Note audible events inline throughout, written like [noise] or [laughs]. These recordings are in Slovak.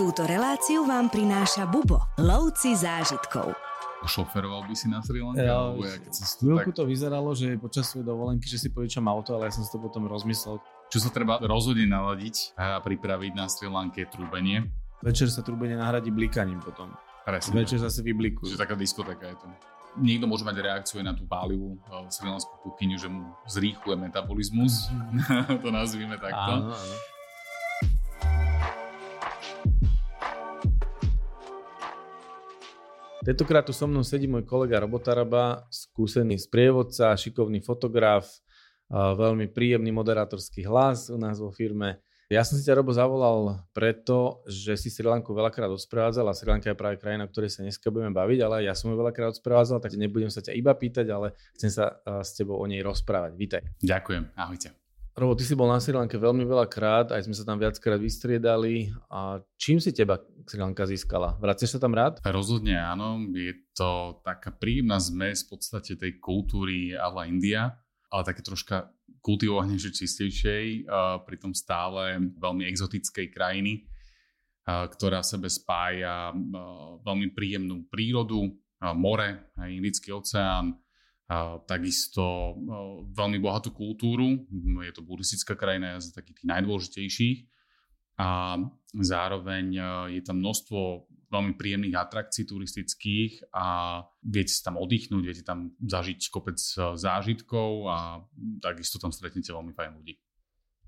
Túto reláciu vám prináša Bubo, lovci zážitkov. Šoferoval by si na Sri Lanka? Ja, alebo ja, keď si to tak, to vyzeralo, že počas svojej dovolenky, že si požičam auto, ale ja som si to potom rozmyslel. čo sa treba rozhodne naladiť a pripraviť na Sri Lanke je trúbenie. Večer sa trúbenie nahradí blikaním potom. Presne. Večer zase vyblikujú. Čiže taká diskotéka je to. Niekto môže mať reakciu aj na tú pálivú uh, srilanskú kuchyňu, že mu zrýchluje metabolizmus. [laughs] to nazvime takto. Áno, áno. Tentokrát tu so mnou sedí môj kolega Robotaraba, skúsený sprievodca, šikovný fotograf, veľmi príjemný moderátorský hlas u nás vo firme. Ja som si ťa, Robo, zavolal preto, že si Sri Lanku veľakrát osprevádzal a Sri Lanka je práve krajina, o ktorej sa dneska budeme baviť, ale ja som ju veľakrát osprevádzal, tak nebudem sa ťa iba pýtať, ale chcem sa s tebou o nej rozprávať. Vítaj. Ďakujem. Ahojte. Robo, ty si bol na Sri Lanke veľmi veľa krát, aj sme sa tam viackrát vystriedali. A čím si teba Sri Lanka získala? Vraciaš sa tam rád? Rozhodne áno, je to taká príjemná zmes v podstate tej kultúry ala India, ale také troška kultivovanejšej, čistejšej, a pritom stále veľmi exotickej krajiny, ktorá v sebe spája veľmi príjemnú prírodu, more, Indický oceán, takisto a, veľmi bohatú kultúru, je to buddhistická krajina, je z takých tých najdôležitejších a zároveň e, je tam množstvo veľmi príjemných atrakcií turistických a viete si tam oddychnúť, viete tam zažiť kopec e, zážitkov a takisto tam stretnete veľmi fajn ľudí.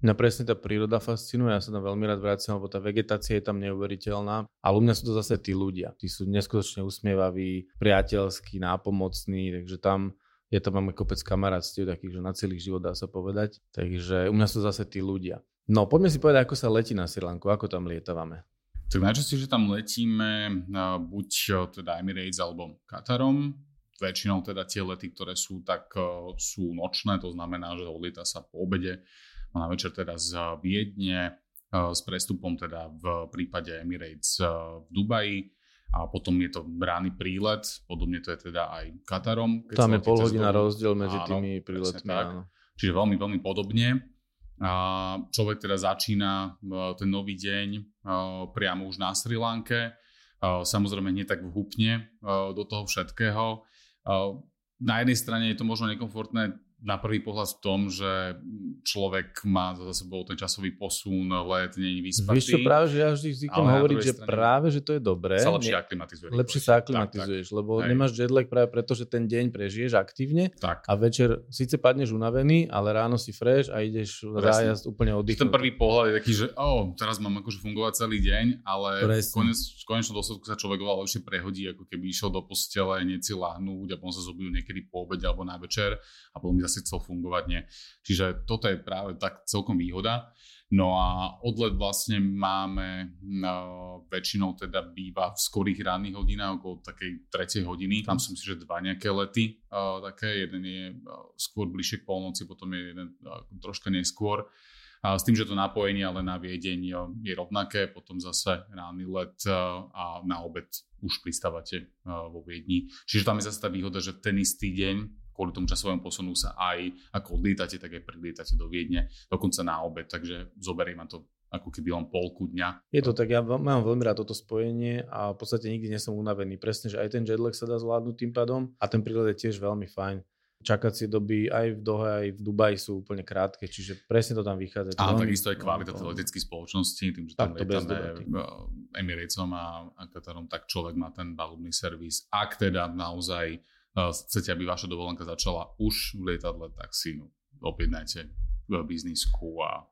Mňa presne tá príroda fascinuje, ja sa tam veľmi rád vraciam, lebo tá vegetácia je tam neuveriteľná. Ale u mňa sú to zase tí ľudia. Tí sú neskutočne usmievaví, priateľskí, nápomocní, takže tam je tam máme kopec kamarátstiev takých, že na celý život dá sa povedať. Takže u mňa sú zase tí ľudia. No, poďme si povedať, ako sa letí na Sri ako tam lietávame. Tak najčastejšie tam letíme buď uh, teda Emirates alebo Katarom. Väčšinou teda tie lety, ktoré sú, tak uh, sú nočné, to znamená, že odlieta sa po obede na večer teda z Viedne s prestupom teda v prípade Emirates v Dubaji a potom je to rány prílet, podobne to je teda aj Katarom. keď Tam je pol hodina domu. rozdiel medzi Áno, tými príletmi. tak. Áno. Čiže veľmi, veľmi podobne. A človek teda začína e, ten nový deň e, priamo už na Sri Lanke. E, Samozrejme nie tak vhupne do toho všetkého. Na jednej strane je to možno nekomfortné na prvý pohľad v tom, že človek má za sebou ten časový posun, let, není vyspatý. Vieš čo, práve, že ja vždy zvyknem hovoriť, že práve, že to je dobré. sa lepšie aklimatizuje. lepšie sa Tak, aklimatizuješ, lebo Hej. nemáš jetlag práve preto, že ten deň prežiješ aktívne Tak, tak. a večer síce padneš unavený, ale ráno si fresh a ideš Presne. zájazd úplne Ten oddychnúť. prvý pohľad je taký, že oh, teraz mám akože fungovať celý deň, ale Presne. konec, v konečnom dôsledku sa človek oveľa lepšie prehodí, ako keby išiel do postele, hneď si láhnúť a potom sa zobudil niekedy po obede alebo na večer a potom by chcel fungovať. Nie. Čiže toto je práve tak celkom výhoda. No a odlet vlastne máme no, väčšinou teda býva v skorých ranných hodinách, okolo takej tretej hodiny. Tam som si, že dva nejaké lety uh, také. Jeden je uh, skôr bližšie k polnoci, potom je jeden uh, troška neskôr. A s tým, že to napojenie ale na Viedeň je rovnaké, potom zase ranný let a na obed už pristávate vo Viedni. Čiže tam je zase tá výhoda, že ten istý deň kvôli tomu časovému posunu sa aj ako odlietate, tak aj prilietate do Viedne, dokonca na obed, takže zoberie ma to ako keby len polku dňa. Je to tak, ja mám veľmi rád toto spojenie a v podstate nikdy nie som unavený. Presne, že aj ten jetlag sa dá zvládnuť tým pádom a ten prílet je tiež veľmi fajn. Čakacie doby aj v Dohe, aj v Dubaji sú úplne krátke, čiže presne to tam vychádza. A takisto aj kvalita tej leteckej spoločnosti, tým, že tam lietame uh, Emiratsom a, a Katarom, tak človek má ten balubný servis. Ak teda naozaj chcete, aby vaša dovolenka začala už v lietadle, tak si no, objednajte v biznisku a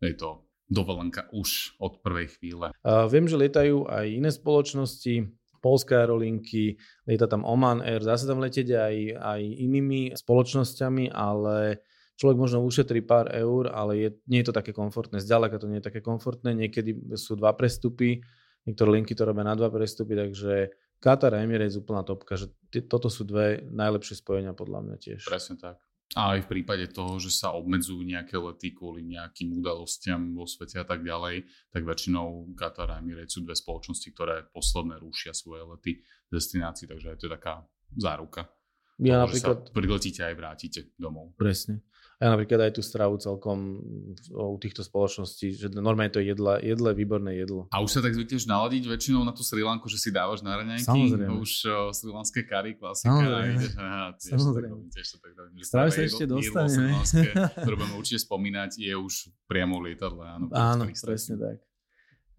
je to dovolenka už od prvej chvíle. A viem, že lietajú aj iné spoločnosti, Polské aerolinky, lieta tam Oman Air, dá sa tam letieť aj, aj inými spoločnosťami, ale človek možno ušetrí pár eur, ale je, nie je to také komfortné. Zďaleka to nie je také komfortné, niekedy sú dva prestupy, niektoré linky to robia na dva prestupy, takže Qatar a Emirates úplná topka, že t- toto sú dve najlepšie spojenia podľa mňa tiež. Presne tak. A aj v prípade toho, že sa obmedzujú nejaké lety kvôli nejakým udalostiam vo svete a tak ďalej, tak väčšinou Qatar a Emirates sú dve spoločnosti, ktoré posledné rušia svoje lety destinácií, takže je to taká záruka. Ja toho, napríklad... priletíte aj vrátite domov. Presne. Ja napríklad aj tú stravu celkom u týchto spoločností, že normálne to je jedle, jedle, výborné jedlo. A už sa tak zvykneš naladiť väčšinou na tú Sri Lanku, že si dávaš na raňajky? Samozrejme. Už uh, sri lanské kary, klasika. Samozrejme. Ideš, aha, tiež Samozrejme. to tiež to tak Strave sa ešte dostaneme. ktoré budeme určite spomínať, je už priamo v lietadle. Áno, Áno, presne tak.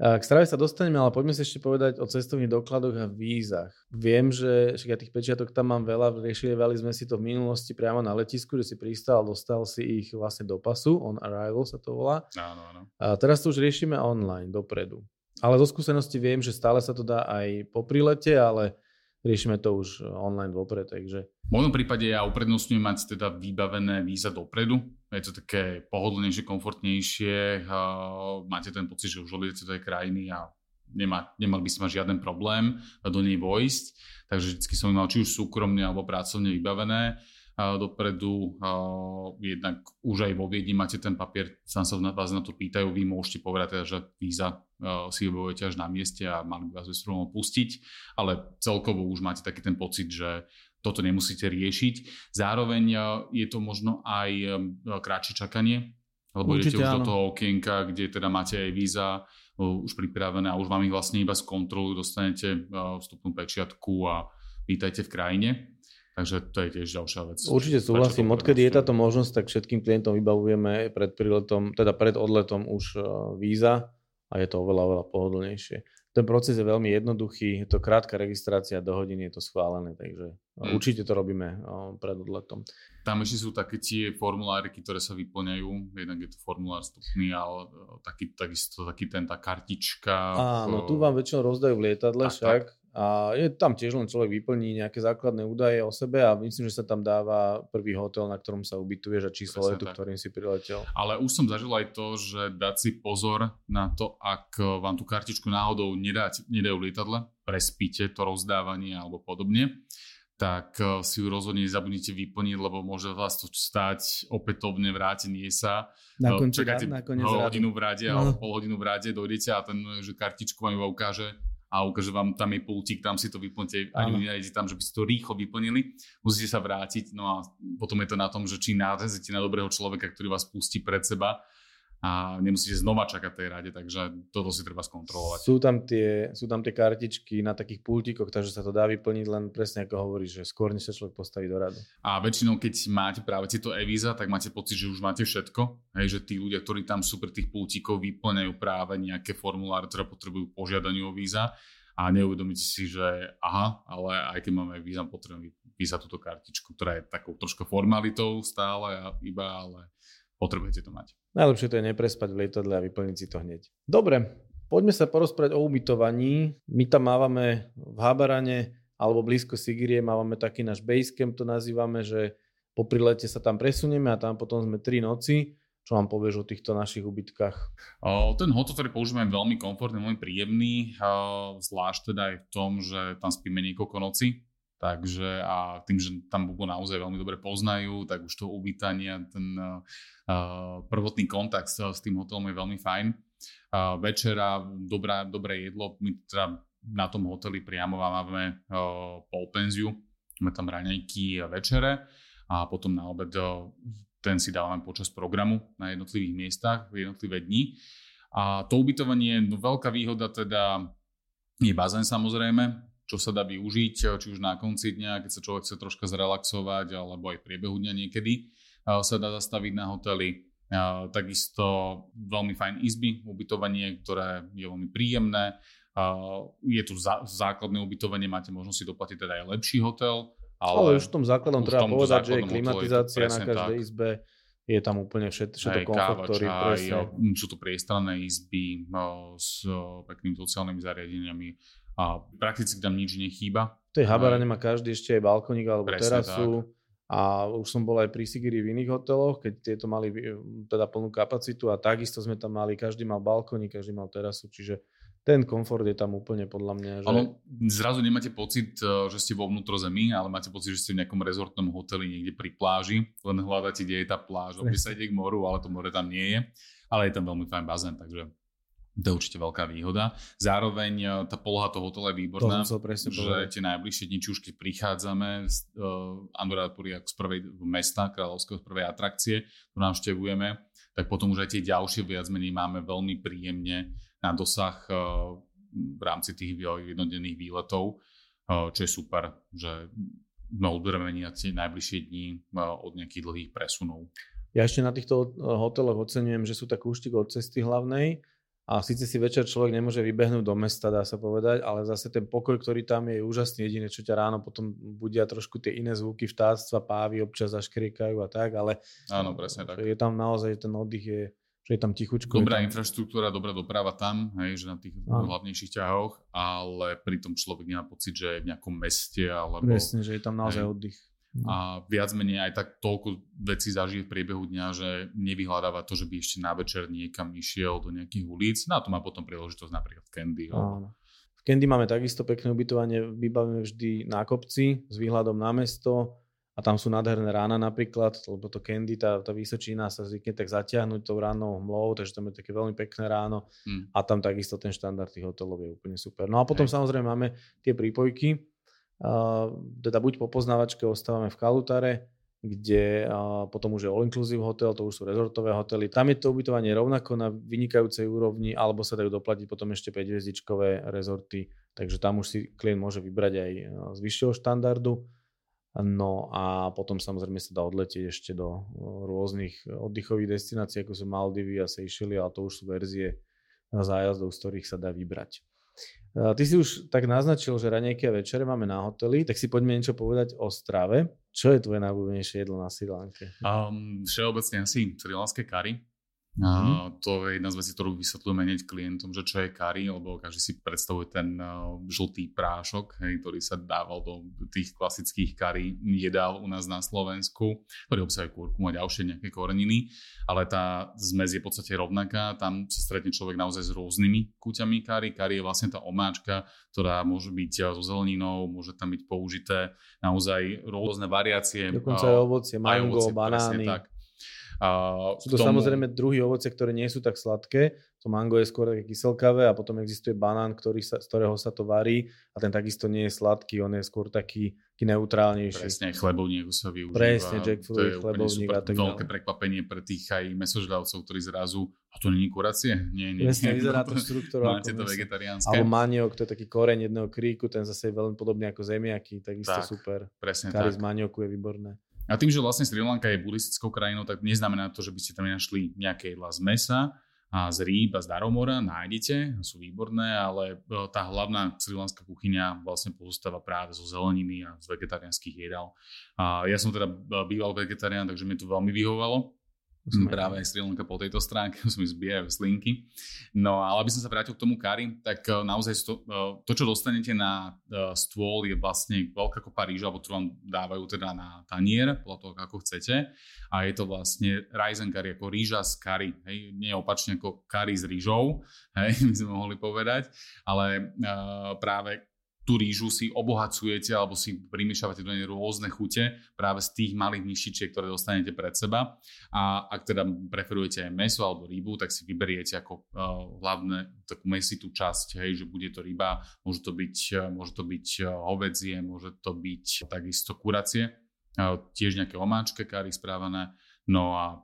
K strave sa dostaneme, ale poďme si ešte povedať o cestovných dokladoch a vízach. Viem, že však ja tých pečiatok tam mám veľa, riešili sme si to v minulosti priamo na letisku, že si pristal dostal si ich vlastne do pasu, on arrival sa to volá. Áno, áno. A teraz to už riešime online, dopredu. Ale zo skúsenosti viem, že stále sa to dá aj po prílete, ale riešime to už online vopred, takže V mojom prípade ja uprednostňujem mať teda vybavené víza dopredu. Je to také pohodlnejšie, komfortnejšie. Máte ten pocit, že už odjdete do tej krajiny a nemá, nemal by si mať žiaden problém do nej vojsť. Takže vždy som mal či už súkromne alebo pracovne vybavené dopredu. Jednak už aj vo Viedni máte ten papier, sám sa na vás na to pýtajú, vy môžete povedať teda, že víza a, si vybavujete až na mieste a mali by vás bez problémov pustiť, ale celkovo už máte taký ten pocit, že toto nemusíte riešiť. Zároveň a, je to možno aj em, kratšie čakanie, lebo Určite idete už do áno. toho okienka, kde teda máte aj víza už pripravené a už vám ich vlastne iba skontrolujú, dostanete a, vstupnú pečiatku a vítajte v krajine. Takže to je tiež ďalšia vec. Určite súhlasím. Odkedy je táto možnosť, tak všetkým klientom vybavujeme pred príletom, teda pred odletom už eh, víza a je to oveľa, oveľa pohodlnejšie. Ten proces je veľmi jednoduchý, je to krátka registrácia, do hodiny je to schválené, takže Mm. určite to robíme eh, pred odletom. Tam ešte sú také tie formuláriky, ktoré sa vyplňajú. Jednak je to formulár vstupný, ale e, taký, takisto taký ten, tá kartička. Áno, e, tu vám väčšinou rozdajú v lietadle Tak, však. A je tam tiež len človek vyplní nejaké základné údaje o sebe a myslím, že sa tam dáva prvý hotel, na ktorom sa ubytuješ a číslo Presne letu, tak. ktorým si priletel. Ale už som zažil aj to, že dať si pozor na to, ak vám tú kartičku náhodou nedať, nedajú v lietadle, prespíte to rozdávanie alebo podobne, tak e, si ju rozhodne nezabudnite vyplniť, lebo môže vás to stať opätovne vrátenie sa. Na E, konci, Čakáte na hodinu v rade No. alebo pol hodinu v rade, dojdete a ten, že kartičku vám iba ukáže a ukáže vám, tam je pultík, tam si to vyplňte, ani nenájdete tam, že by ste to rýchlo vyplnili, musíte sa vrátiť, no a potom je to na tom, že či nárazíte na dobrého človeka, ktorý vás pustí pred seba a nemusíte znova čakať tej rade, takže toto si treba skontrolovať. Sú tam, tie, sú tam tie kartičky na takých pultíkoch, takže sa to dá vyplniť len presne ako hovoríš, že skôr než sa človek postaví do radu. A väčšinou, keď máte práve tieto e-víza, tak máte pocit, že už máte všetko. Hej, že tí ľudia, ktorí tam sú pri tých pultíkov, vyplňajú práve nejaké formuláre, ktoré potrebujú požiadaniu o víza a neuvedomíte si, že aha, ale aj keď máme víza, potrebujem vypísať túto kartičku, ktorá je takou trošku formalitou stále a iba, ale potrebujete to mať. Najlepšie to je neprespať v lietadle a vyplniť si to hneď. Dobre, poďme sa porozprávať o ubytovaní. My tam mávame v Habarane alebo blízko Sigírie, mávame taký náš basecamp, to nazývame, že po prilete sa tam presunieme a tam potom sme 3 noci. Čo vám povieš o týchto našich ubytkách? O, ten hotel, ktorý používame, je veľmi komfortný, veľmi príjemný, o, zvlášť teda aj v tom, že tam spíme niekoľko noci, takže a tým, že tam Bubo naozaj veľmi dobre poznajú, tak už to ubytanie, ten uh, prvotný kontakt s, tým hotelom je veľmi fajn. Uh, večera, dobrá, dobré jedlo, my teda na tom hoteli priamo máme uh, polpenziu, máme tam raňajky a večere a potom na obed ten si dávame počas programu na jednotlivých miestach v jednotlivé dni. A to ubytovanie, no veľká výhoda teda je bazén samozrejme, čo sa dá využiť, či už na konci dňa, keď sa človek chce troška zrelaxovať, alebo aj v priebehu dňa niekedy a sa dá zastaviť na hoteli. A takisto veľmi fajn izby, ubytovanie, ktoré je veľmi príjemné. Je tu zá, základné ubytovanie, máte možnosť si doplatiť teda aj lepší hotel, Ale, ale, už v tom základnom treba povedať, že je základnom klimatizácia na každej tak. izbe. Je tam úplne všet, všetko komfort, ktorý presne... sú to priestranné izby o, s o, peknými sociálnymi zariadeniami a prakticky tam nič nechýba. V tej Habarane má každý ešte aj balkoník alebo Presne terasu. A už som bol aj pri Sigiri v iných hoteloch, keď tieto mali eh, teda plnú kapacitu a takisto sme tam mali, každý mal balkónik, každý mal terasu, čiže ten komfort je tam úplne podľa mňa, že... Ale zrazu nemáte pocit, e, že ste vo vnútrozemí, ale máte pocit, že ste v nejakom rezortnom hoteli niekde pri pláži, len hľadáte, kde je tá pláž, aby sa ide k moru, ale to more tam nie je. Ale je tam veľmi fajn bazén, takže To je určite veľká výhoda. Zároveň e, tá poloha toho hotela je výborná, to presne že povedať. tie najbližšie dni, či už keď prichádzame z uh, Anuradhapuri z prvej mesta, kráľovského z prvej atrakcie, ktorú navštevujeme, tak potom už aj tie ďalšie viac menej máme veľmi príjemne na dosah uh, v rámci tých jednodenných výletov, uh, čo je super, že sme odbrmení na tie najbližšie dní uh, od nejakých dlhých presunov. Ja ešte na týchto hoteloch oceňujem, že sú tak kúštik od cesty hlavnej, a síce si večer človek nemôže vybehnúť do mesta, dá sa povedať, ale zase ten pokoj, ktorý tam je, je úžasný. Jediné, čo ťa ráno potom budia trošku tie iné zvuky vtáctva, pávy občas zaškriekajú a tak, ale Áno, presne tak. je tam naozaj, ten oddych je, že je tam tichučko. Dobrá tam... infraštruktúra, dobrá doprava tam, hej, že na tých Áno. hlavnejších ťahoch, ale pritom človek nemá pocit, že je v nejakom meste. Alebo, Presne, že je tam naozaj hej, oddych. No. a viac menej aj tak toľko vecí zažije v priebehu dňa, že nevyhľadáva to, že by ešte na večer niekam išiel do nejakých ulic. Na to má potom príležitosť napríklad Candy. Áno. V Candy máme takisto pekné ubytovanie, vybavíme vždy na kopci s výhľadom na mesto a tam sú nádherné rána napríklad, lebo to Candy, tá, tá Vysočína sa zvykne tak zatiahnuť tou rannou hmlou, takže tam je také veľmi pekné ráno hmm. a tam takisto ten štandard tých hotelov je úplne super. No a potom Hej. samozrejme máme tie prípojky, teda buď po poznávačke ostávame v Kalutare, kde potom už je all-inclusive hotel, to už sú rezortové hotely. Tam je to ubytovanie rovnako na vynikajúcej úrovni, alebo sa dajú doplatiť potom ešte 5 hviezdičkové rezorty, takže tam už si klient môže vybrať aj z vyššieho štandardu. No a potom samozrejme sa dá odletieť ešte do rôznych oddychových destinácií, ako sú Maldivy a Seychelles, ale to už sú verzie zájazdov, z ktorých sa dá vybrať. Ty si už tak naznačil, že ranejky a večere máme na hoteli, tak si poďme niečo povedať o strave. Čo je tvoje najobľúbenejšie jedlo na Sri Lanke? Um, všeobecne asi sri kary. Mm-hmm. to je jedna z vecí, ktorú vysvetľujeme hneď klientom, že čo je kari, lebo každý si predstavuje ten uh, žltý prášok, hej, ktorý sa dával do tých klasických kari jedál u nás na Slovensku, ktorý obsahuje kurku a ďalšie nejaké koreniny, ale tá zmes je v podstate rovnaká, tam sa stretne človek naozaj s rôznymi kúťami kari. Kari je vlastne tá omáčka, ktorá môže byť so zeleninou, môže tam byť použité naozaj rôzne variácie. Dokonca aj ovocie, mango, banány. Tak. A sú to tomu... samozrejme druhy ovoce, ktoré nie sú tak sladké. To mango je skôr také kyselkavé a potom existuje banán, ktorý sa, z ktorého sa to varí a ten takisto nie je sladký, on je skôr taký, taký neutrálnejší. Presne, chlebovník sa využíva. Presne, jackfruit, chlebovník a tak Veľké prekvapenie pre tých aj mesožravcov, ktorí zrazu a to není kuracie? Nie, nie. Presne, [laughs] vyzerá to štruktúra. Máte to vegetariánske. Alebo maniok, to je taký koreň jedného kríku, ten zase je veľmi podobný ako zemiaky, takisto tak, super. Presne Kari tak. z manioku je výborné. A tým, že vlastne Sri Lanka je buddhistickou krajinou, tak neznamená to, že by ste tam nenašli nejaké jedlá z mesa a z rýb a z daromora, nájdete, sú výborné, ale e, tá hlavná srilanská kuchyňa vlastne pozostáva práve zo zeleniny a z vegetariánskych jedál. A ja som teda e, býval vegetarián, takže mi to veľmi vyhovalo. Sme práve aj Sri Lanka po tejto stránke, [laughs] som mi zbierajú slinky. No ale aby som sa vrátil k tomu kari, tak e, naozaj to, e, to, čo dostanete na e, stôl je vlastne veľká kopa rýža, alebo to vám dávajú teda na tanier, podľa toho, ako chcete. A je to vlastne and curry, ako rýža z kari. Hej, nie opačne ako kari s rýžou, [laughs] hej, by sme mohli povedať, ale uh, práve tú rýžu si obohacujete alebo si primiešavate do nej rôzne chute práve z tých malých myšičiek, ktoré dostanete pred seba. A ak teda preferujete aj meso alebo rybu, tak si vyberiete ako uh, hlavné takú mesitú časť, hej, že bude to ryba, môže to byť, uh, môže to byť uh, hovedzie, môže to byť takisto kuracie, uh, tiež nejaké omáčke kary správané, no a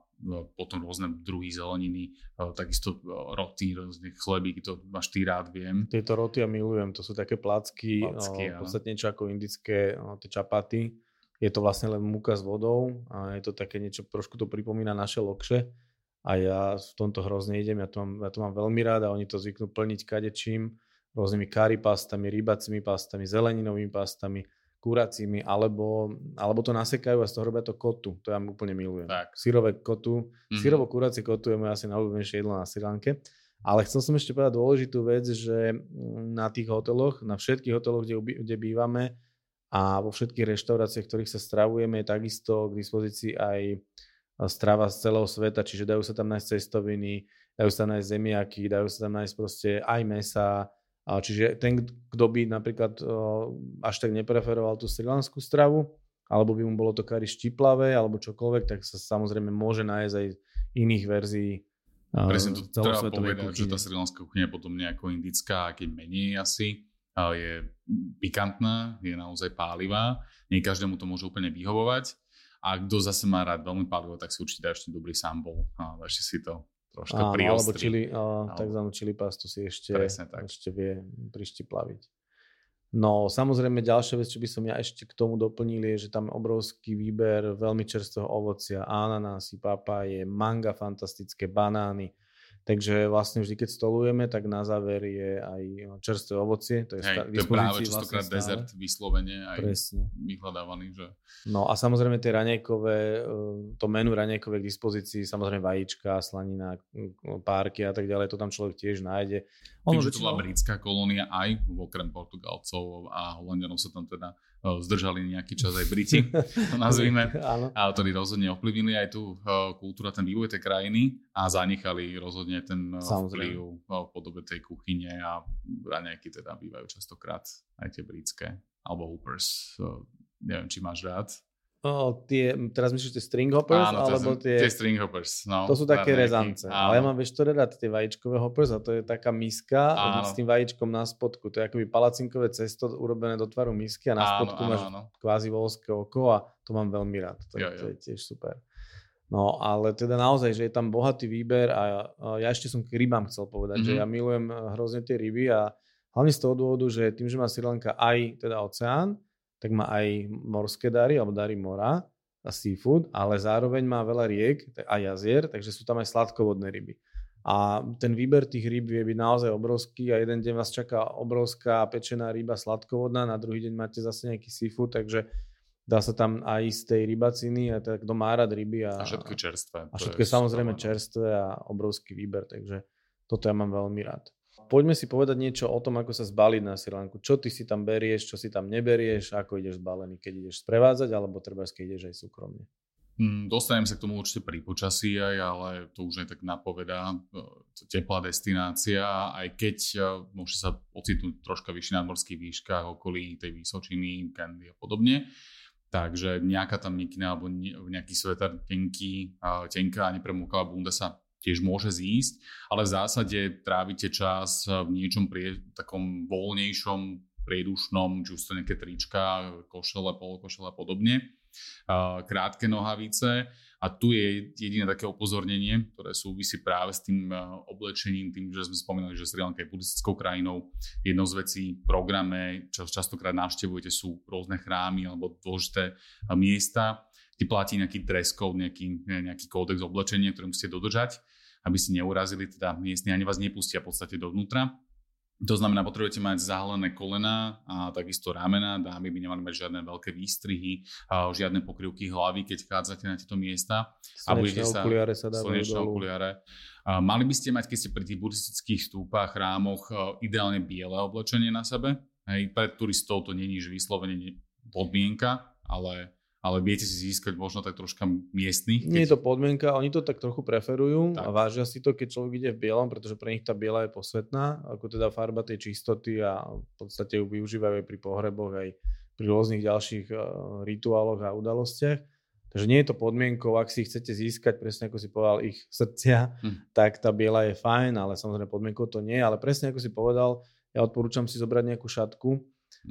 potom rôzne druhy zeleniny, e, takisto e, roty, rôzne chleby, to máš ty rád, viem. Tieto roty ja milujem, to sú také placky, placky no, v podstate niečo ako indické no, tie čapaty. Je to vlastne len múka s vodou a je to také niečo, trošku to pripomína naše lokše a ja v tomto hrozne idem, ja to mám, ja to mám veľmi rád a oni to zvyknú plniť kadečím, rôznymi kari pastami, rybacími pastami, zeleninovými pastami kuracími, alebo, alebo to nasekajú a z toho robia to kotu. To ja úplne milujem. Tak. Syrové kotu. Mm-hmm. Syrovo kuracie kotu je moje asi najľúbenejšie jedlo na Sri Lanke. Ale chcel som ešte povedať dôležitú vec, že na tých hoteloch, na všetkých hoteloch, kde, kde bývame a vo všetkých reštauráciách, ktorých sa stravujeme, je takisto k dispozícii aj strava z celého sveta, čiže dajú sa tam nájsť cestoviny, dajú sa tam nájsť zemiaky, dajú sa tam nájsť proste aj mesa, Čiže ten, kto by napríklad až tak nepreferoval tú srilanskú stravu, alebo by mu bolo to kari štiplavé, alebo čokoľvek, tak sa samozrejme môže nájsť aj iných verzií Presne to treba povedať, kuchyne. že tá srilanská kuchyňa je potom nejako indická, keď menej asi, je pikantná, je naozaj pálivá, nie každému to môže úplne vyhovovať a kto zase má rád veľmi palivo, tak si určite dá ešte dobrý sambol a ešte si to troška Áno, alebo čili, uh, takzvanú čili pastu si ešte, tak. ešte vie prištiplaviť. No samozrejme ďalšia vec, čo by som ja ešte k tomu doplnil, je, že tam je obrovský výber veľmi čerstvého ovocia, ananásy, papáje, manga fantastické, banány, Takže vlastne vždy, keď stolujeme, tak na záver je aj čerstvé ovocie. To je, Hej, to je práve častokrát vlastne dezert vyslovene aj Presne. vyhľadávaný. Že... No a samozrejme tie raňajkové, e, to menu raňajkové k dispozícii, samozrejme vajíčka, slanina, párky a tak ďalej, to tam človek tiež nájde. Ono, Tým, že to bola britská kolónia aj, okrem Portugalcov a Holandianov sa tam teda zdržali nejaký čas aj Briti, to nazvime, [laughs] a ktorí rozhodne ovplyvnili aj tú kultúru, ten vývoj tej krajiny a zanechali rozhodne ten Samozrejme. vplyv v podobe tej kuchyne a raňajky teda bývajú častokrát aj tie britské alebo hoopers. Neviem, či máš rád. O, tie, teraz myslíš tie string hoppers? Áno, alebo tie, tie string hoppers. No, to sú také rezance. Áno. Ale ja mám vieš to rád tie vajíčkové hoppers a to je taká miska áno. s tým vajíčkom na spodku. To je akoby palacinkové cesto urobené do tvaru misky a na spodku áno, máš áno. kvázi volské oko a to mám veľmi rád. To, jo, jo. to je tiež super. No ale teda naozaj, že je tam bohatý výber a ja ešte som k rybám chcel povedať, mm-hmm. že mhm. ja milujem eh, hrozne tie ryby a hlavne z toho dôvodu, že tým, že má Sri Lanka aj teda oceán, tak má aj morské dary, alebo dary mora a seafood, ale zároveň má veľa riek a jazier, takže sú tam aj sladkovodné ryby. A ten výber tých rýb vie byť naozaj obrovský a jeden deň vás čaká obrovská pečená ryba sladkovodná, na druhý deň máte zase nejaký seafood, takže dá sa tam aj z tej rybaciny a tak kto má rád ryby. A, a všetko čerstvé. A všetko je samozrejme čerstvé a obrovský výber, takže toto ja mám veľmi rád poďme si povedať niečo o tom, ako sa zbaliť na Sri Lanku. Čo ty si tam berieš, čo si tam neberieš, ako ideš zbalený, keď ideš sprevádzať, alebo treba, keď ideš aj súkromne. Mm, dostanem sa k tomu určite pri počasí aj, ale to už aj tak napovedá. E, teplá destinácia, aj keď e, môže sa ocitnúť troška vyššie na morských výškach, okolí tej Vysočiny, Kandy a podobne. Takže nejaká tam nikina alebo nejaký sveter tenký, tenká a nepremúkavá bunda sa tiež môže zísť, ale v zásade trávite čas v niečom prie, takom voľnejšom, priedušnom, či už to nejaké trička, košele, polokošele a podobne. Krátke nohavice a tu je jediné také upozornenie, ktoré súvisí práve s tým oblečením, tým, že sme spomínali, že Sri Lanka je buddhistickou krajinou. Jednou z vecí v programe, čo častokrát navštevujete, sú rôzne chrámy alebo dôležité miesta, kde platí nejaký dress code, nejaký, nejaký kódex oblečenia, ktorý musíte dodržať aby si neurazili, teda miestni ani vás nepustia v podstate dovnútra. To znamená, potrebujete mať zahalené kolena a takisto ramena, dámy by nemali mať žiadne veľké výstrihy, žiadne pokrývky hlavy, keď chádzate na tieto miesta. Slnečné a budete sa, okuliare sa dávajú slnečné okuliare. Mali by ste mať, keď ste pri tých buddhistických stúpach, chrámoch, ideálne biele oblečenie na sebe. Hej, pre turistov to není že vyslovene podmienka, ale ale viete si získať možno tak troška miestnych. Keď... Nie je to podmienka, oni to tak trochu preferujú tak. a vážia si to, keď človek ide v bielom, pretože pre nich tá biela je posvetná, ako teda farba tej čistoty a v podstate ju využívajú aj pri pohreboch, aj pri rôznych ďalších uh, rituáloch a udalostiach. Takže nie je to podmienkou, ak si chcete získať, presne ako si povedal, ich srdcia, hm. tak tá biela je fajn, ale samozrejme podmienkou to nie. Ale presne ako si povedal, ja odporúčam si zobrať nejakú šatku.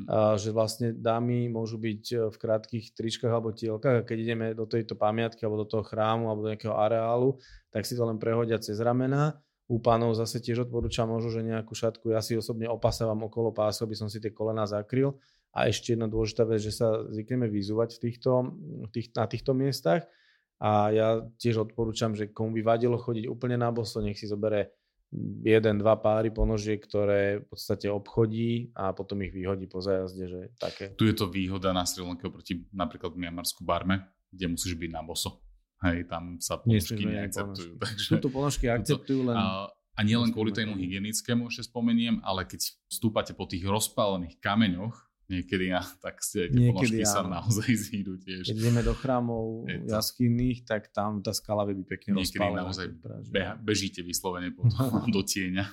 A že vlastne dámy môžu byť e, v krátkých tričkách alebo tielkách a keď ideme do tejto pamiatky alebo do toho chrámu alebo do nejakého areálu, tak si to len prehodia cez ramena. U pánov zase tiež odporúčam možno, že nejakú šatku, ja si osobne opasávam okolo pásu, aby som si tie kolena zakryl. A ešte jedna dôležitá vec, že sa zvykneme vyzúvať v týchto, tých, na týchto miestach. A ja tiež odporúčam, že komu by vadilo chodiť úplne na boso, nech si zobere jeden, dva páry ponožiek, ktoré v podstate obchodí a potom ich vyhodí po zajazde, že také. Tu je to výhoda na Sri Lanka oproti napríklad Mianmarsku Barme, kde musíš byť na boso. Hej, tam sa ponožky neakceptujú. Takže, Tuto ponožky akceptujú len... A, a nielen kvôli tému hygienickému ešte spomeniem, ale keď stúpate po tých rozpálených kameňoch, Niekedy ja, [laughs] tak ste tie ponožky sa naozaj zídu tiež. Keď ideme do chrámov jaskinných, tak tam tá skala vie byť pekne Niekedy rozpálená. naozaj beha, bežíte vyslovene potom [laughs] do tieňa.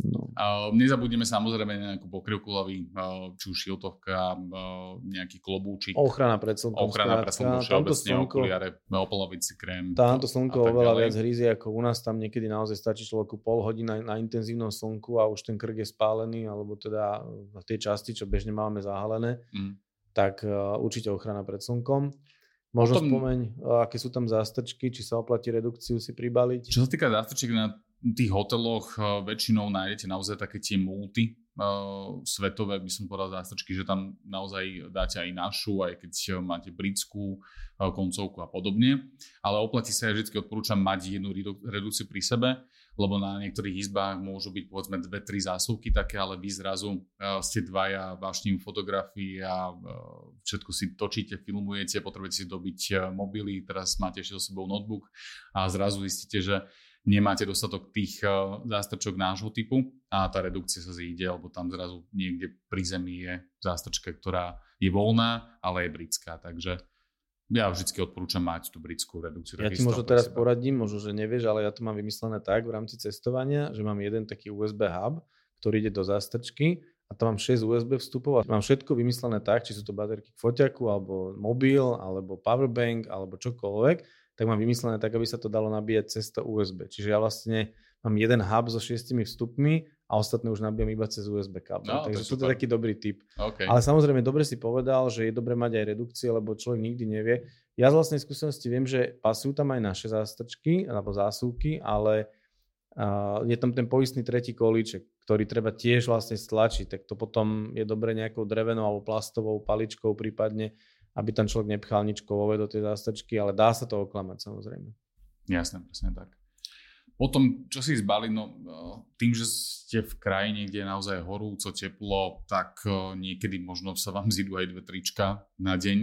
No. Uh, nezabudneme samozrejme na nejakú pokrivkulavý, uh, či už šiltovka, uh, nejaký klobúčik. Ochrana pred slnkom. Ochrana pred slnkom, všeobecne slnko, okuliare, opolovici krém. Tamto slnko oveľa viac hrízie ako u nás, tam niekedy naozaj stačí človeku pol hodina na intenzívnom slnku a už ten krk je spálený, alebo teda na tie časti, čo bežne máme zahalené, Mm. tak uh, určite ochrana pred slnkom. Možno Potom- spomeň, uh, aké sú tam zástrčky, či sa oplatí redukciu si pribaliť. Čo sa týka zástrčiek na tých hoteloch, uh, väčšinou nájdete naozaj také tie multi, uh, svetové, by som povedal zástrčky, že tam naozaj dáte aj našu, aj keď uh, máte britskú koncovku a podobne. Ale oplatí sa, ja vždy odporúčam mať jednu redu- redukciu pri sebe, lebo na niektorých izbách môžu byť povedzme dve, tri zásuvky také, ale vy zrazu ste dvaja vášným fotografii a všetko si točíte, filmujete, potrebujete si dobiť mobily, teraz máte ešte so sebou notebook a zrazu zistíte, že nemáte dostatok tých uh, zástrčok nášho typu a tá redukcia sa zíde, lebo tam zrazu niekde pri zemi je zástrčka, ktorá je voľná, ale je britská, takže ja vždy odporúčam mať tú britskú redukciu. Ja ti možno teraz sebe. poradím, možno, že nevieš, ale ja to mám vymyslené tak v rámci cestovania, že mám jeden taký USB hub, ktorý ide do zástrčky a tam mám 6 USB vstupov a mám všetko vymyslené tak, či sú to baterky k foťaku, alebo mobil, alebo powerbank, alebo čokoľvek, tak mám vymyslené tak, aby sa to dalo nabíjať cez to USB. Čiže ja vlastne mám jeden hub so šiestimi vstupmi a ostatné už nabíjam iba cez USB kábel. No, Takže to je taký dobrý tip. OK. Ale samozrejme, dobre si povedal, že je dobre mať aj redukcie, lebo človek nikdy nevie. Ja z vlastnej skúsenosti viem, že pasujú tam aj naše zástrčky alebo zásuvky, ale uh, je tam ten poistný tretí kolíček, ktorý treba tiež vlastne stlačiť, tak to potom je dobre nejakou drevenou alebo plastovou paličkou prípadne, aby tam človek nepchal nič kovové do tej zástrčky, ale dá sa to oklamať samozrejme. Jasné, presne tak. Potom, čo si zbali, no eh, tým, že ste v krajine, kde je naozaj horúco, teplo, tak eh, niekedy možno sa vám zidú aj dve trička na deň,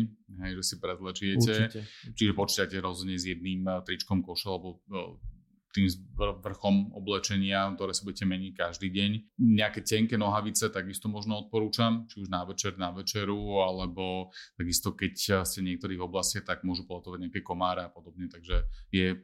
hej, že si prezlečiete. Určite. Čiže počítate rozhodne s jedným eh, tričkom koša, alebo tým vr- vrchom oblečenia, ktoré si budete meniť každý deň. Nejaké tenké nohavice takisto možno odporúčam, či už na večer, na večeru, alebo takisto keď ste v niektorých oblastiach, tak môžu polotovať nejaké komáre a podobne, takže je eh,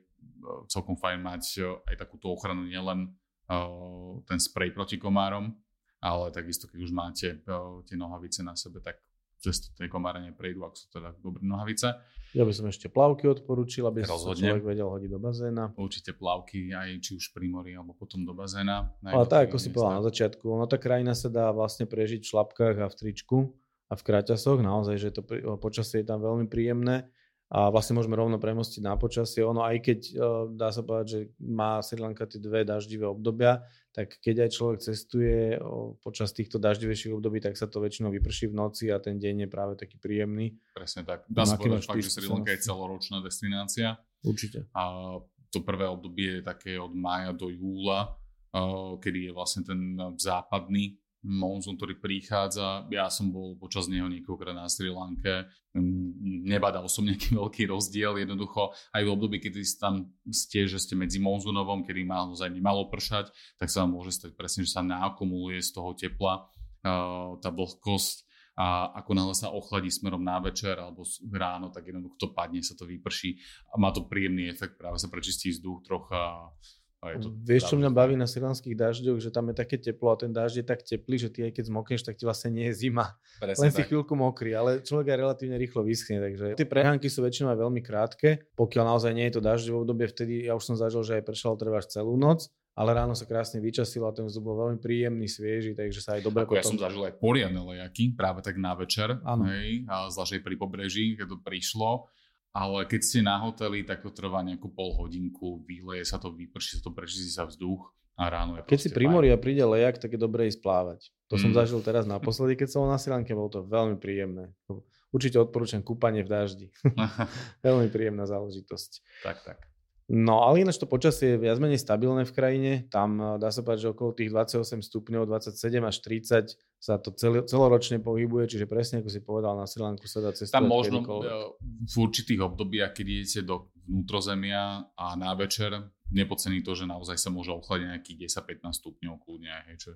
celkom fajn mať eh, aj takúto ochranu, nielen eh, ten sprej proti komárom, ale takisto keď už máte tie nohavice na sebe, tak cez tie komáre neprejdú, ak sú teda dobré nohavice. Ja by som ešte plavky odporúčil, aby sa Rozhodne. človek vedel hodiť do bazéna. Určite plavky aj či už pri mori alebo potom do bazéna. na Ale tak, ako si povedal na začiatku, ono tá krajina sa dá vlastne prežiť v šlapkách a v tričku a v kraťasoch, naozaj, že to počasie je tam veľmi príjemné a vlastne môžeme rovno premostiť na počasie. Ono aj keď eh, dá sa povedať, že má Sri Lanka tie dve daždivé obdobia, tak keď aj človek cestuje počas týchto daždivejších období, tak sa to väčšinou vyprší v noci a ten deň je práve taký príjemný. Presne tak. Dá sa povedať fakt, že Sri Lanka je celoročná destinácia Určite. a to prvé obdobie je také od mája do júla, eh, kedy je vlastne ten západný monzún, ktorý prichádza. Ja som bol počas neho niekoľkokrát na Sri Lanke. Mm, Nebadal som nejaký [laughs] veľký rozdiel. Jednoducho aj v období, kedy tam ste, že ste medzi monzúnovom, kedy má naozaj nemalo pršať, tak sa vám môže stať presne, že sa naakumuluje z toho tepla eh, tá vlhkosť a ako náhle sa ochladí smerom na večer alebo ráno, tak jednoducho to padne, sa to vyprší a má to príjemný efekt, práve sa prečistí vzduch trocha. A je to Vieš, čo mňa baví na srilanských dažďoch, že tam je také teplo a ten dažď je tak teplý, že ty aj keď zmokneš, tak ti vlastne nie je zima. Presne Len si tak. chvíľku mokrý, ale človek aj relatívne rýchlo vyschne, takže tie prehánky sú väčšinou aj veľmi krátke. Pokiaľ naozaj nie je to dažďové obdobie, vtedy ja už som zažil, že aj pršalo treba až celú noc, ale ráno sa krásne vyčasilo a ten vzduch bol veľmi príjemný, svieži, takže sa aj dobre Ako ja potom... som zažil aj poriadne lejaky, práve tak na večer, hej, a zvlášť pri pobreží, keď to prišlo. Ale keď ste na hoteli, tak to trvá nejakú pol hodinku, vyleje sa to, vyprší sa to, prečistí sa vzduch a ráno je Keď si pri mori a príde lejak, tak je dobré ísť plávať. To som Mm. zažil teraz naposledy, keď som bol na Sri Lanke, bolo to veľmi príjemné. Určite odporúčam kúpanie v daždi. [laughs] veľmi príjemná záležitosť. tak, tak. No ale ináč to počasie je viac menej stabilné v krajine. Tam eh, dá sa povedať, že okolo tých 28 stupňov, 27 až 30 sa to cel, celoročne pohybuje, čiže presne ako si povedal, na Sri Lanku sa dá cestovať Tam možno kedykoľvek. V určitých obdobiach, keď idete do vnútrozemia a na večer, nepocení to, že naozaj sa môže ochladiť nejakých 10-15 stupňov kľudne. Hej, čo,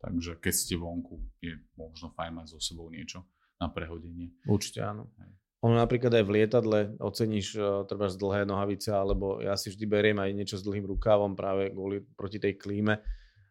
takže keď ste vonku, je možno fajn mať so sebou niečo na prehodenie. Určite áno. Hej. Ono napríklad aj v lietadle oceníš uh, treba z dlhé nohavice, alebo ja si vždy beriem aj niečo s dlhým rukávom práve kvôli proti tej klíme.